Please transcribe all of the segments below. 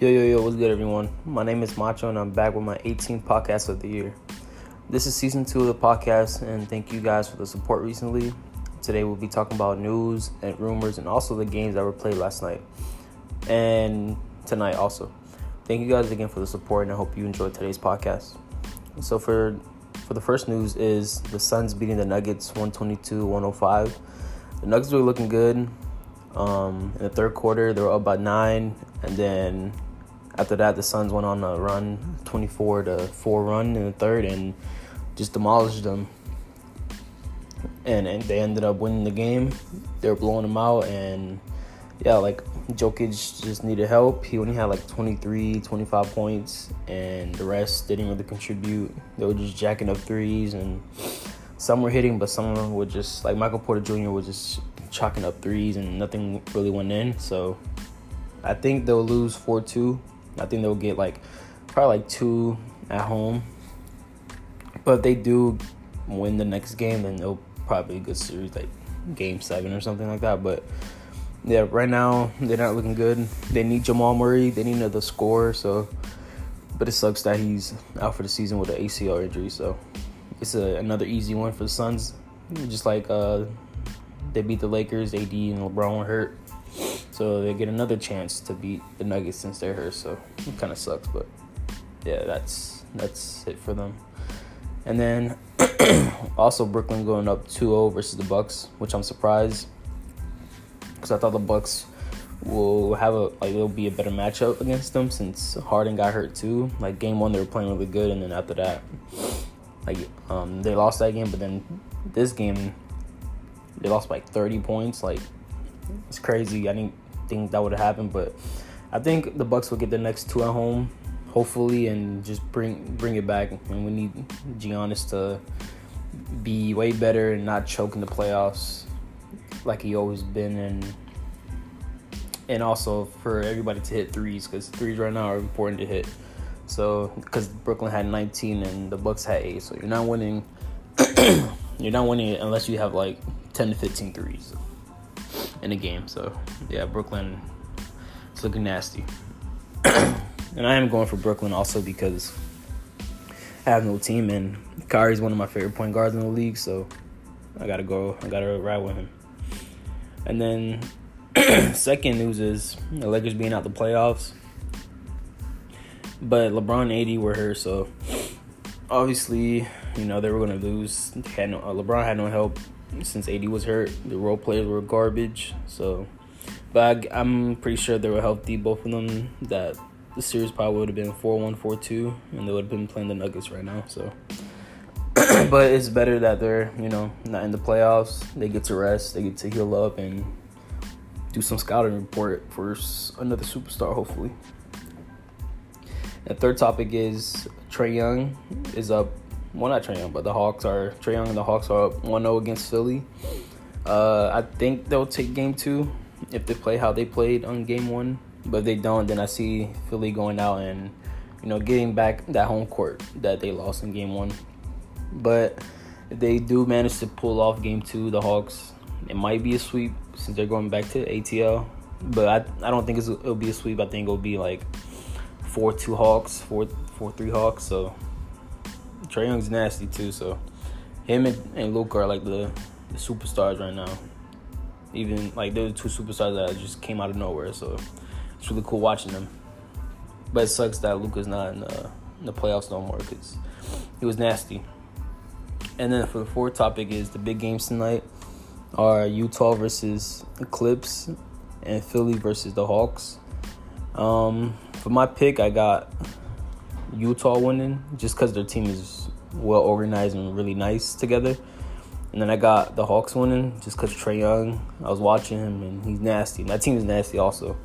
Yo, yo, yo, what's good, everyone? My name is Macho, and I'm back with my 18th podcast of the year. This is season two of the podcast, and thank you guys for the support recently. Today, we'll be talking about news and rumors, and also the games that were played last night and tonight, also. Thank you guys again for the support, and I hope you enjoyed today's podcast. So, for for the first news is the Suns beating the Nuggets 122-105. The Nuggets were looking good. Um, in the third quarter, they were up by nine, and then after that, the Suns went on a run, 24 to 4 run in the third, and just demolished them. And, and they ended up winning the game. They were blowing them out, and yeah, like Jokic just needed help. He only had like 23, 25 points, and the rest didn't really contribute. They were just jacking up threes, and some were hitting, but some were just like Michael Porter Jr. was just chalking up threes, and nothing really went in. So I think they'll lose 4 2 I think they'll get like probably like two at home. But if they do win the next game, then they'll probably a good series like game seven or something like that. But yeah, right now they're not looking good. They need Jamal Murray. They need another score. So, but it sucks that he's out for the season with an ACL injury. So it's a, another easy one for the Suns. Just like uh, they beat the Lakers, AD and LeBron were hurt. So they get another chance to beat the Nuggets since they're hurt. So it kind of sucks, but yeah, that's that's it for them. And then also Brooklyn going up 2-0 versus the Bucks, which I'm surprised because I thought the Bucks will have a like it'll be a better matchup against them since Harden got hurt too. Like game one they were playing really good, and then after that, like um they lost that game, but then this game they lost by 30 points. Like it's crazy. I didn't think that would have happened, but I think the Bucks will get the next two at home, hopefully, and just bring bring it back. And we need Giannis to be way better and not choke in the playoffs like he always been, and and also for everybody to hit threes because threes right now are important to hit. So because Brooklyn had 19 and the Bucks had eight, so you're not winning. you're not winning unless you have like 10 to 15 threes in a game. So yeah, Brooklyn it's looking nasty. and I am going for Brooklyn also because I have no team and Kyrie's one of my favorite point guards in the league, so I gotta go. I gotta ride with him. And then second news is the Lakers being out the playoffs. But LeBron and AD were here, so obviously, you know, they were gonna lose. Had no, uh, LeBron had no help since AD was hurt, the role players were garbage. So, but I, am pretty sure they were healthy, both of them. That the series probably would have been 4-1, 4-2, and they would have been playing the Nuggets right now. So, but it's better that they're you know not in the playoffs. They get to rest, they get to heal up, and do some scouting report for another superstar, hopefully. The third topic is Trae Young is up well not Trae Young, but the Hawks are Trae Young and the Hawks are up 1-0 against Philly. Uh, I think they'll take game two if they play how they played on game one. But if they don't, then I see Philly going out and you know getting back that home court that they lost in game one. But if they do manage to pull off game two, the Hawks, it might be a sweep since they're going back to ATL. But I, I don't think it'll be a sweep. I think it'll be like four two Hawks, four four three Hawks. So Trae Young's nasty too, so him and, and Luka are like the, the superstars right now. Even like they're the two superstars that just came out of nowhere, so it's really cool watching them. But it sucks that Luka's not in the, in the playoffs no more because he was nasty. And then for the fourth topic is the big games tonight are Utah versus Clips and Philly versus the Hawks. Um, for my pick, I got Utah winning just because their team is well organized and really nice together. And then I got the Hawks winning just because Trae Young. I was watching him and he's nasty. My team is nasty also.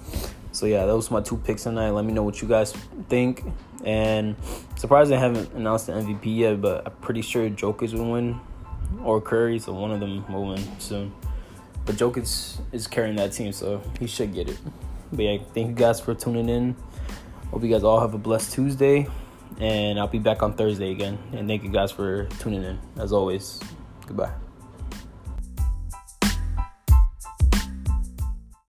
So yeah, those were my two picks tonight. Let me know what you guys think. And surprised they haven't announced the MVP yet, but I'm pretty sure Jokic will win or Curry, so one of them will win soon. But Jokic is carrying that team, so he should get it. But yeah, thank you guys for tuning in. Hope you guys all have a blessed Tuesday. And I'll be back on Thursday again. And thank you guys for tuning in. As always, goodbye.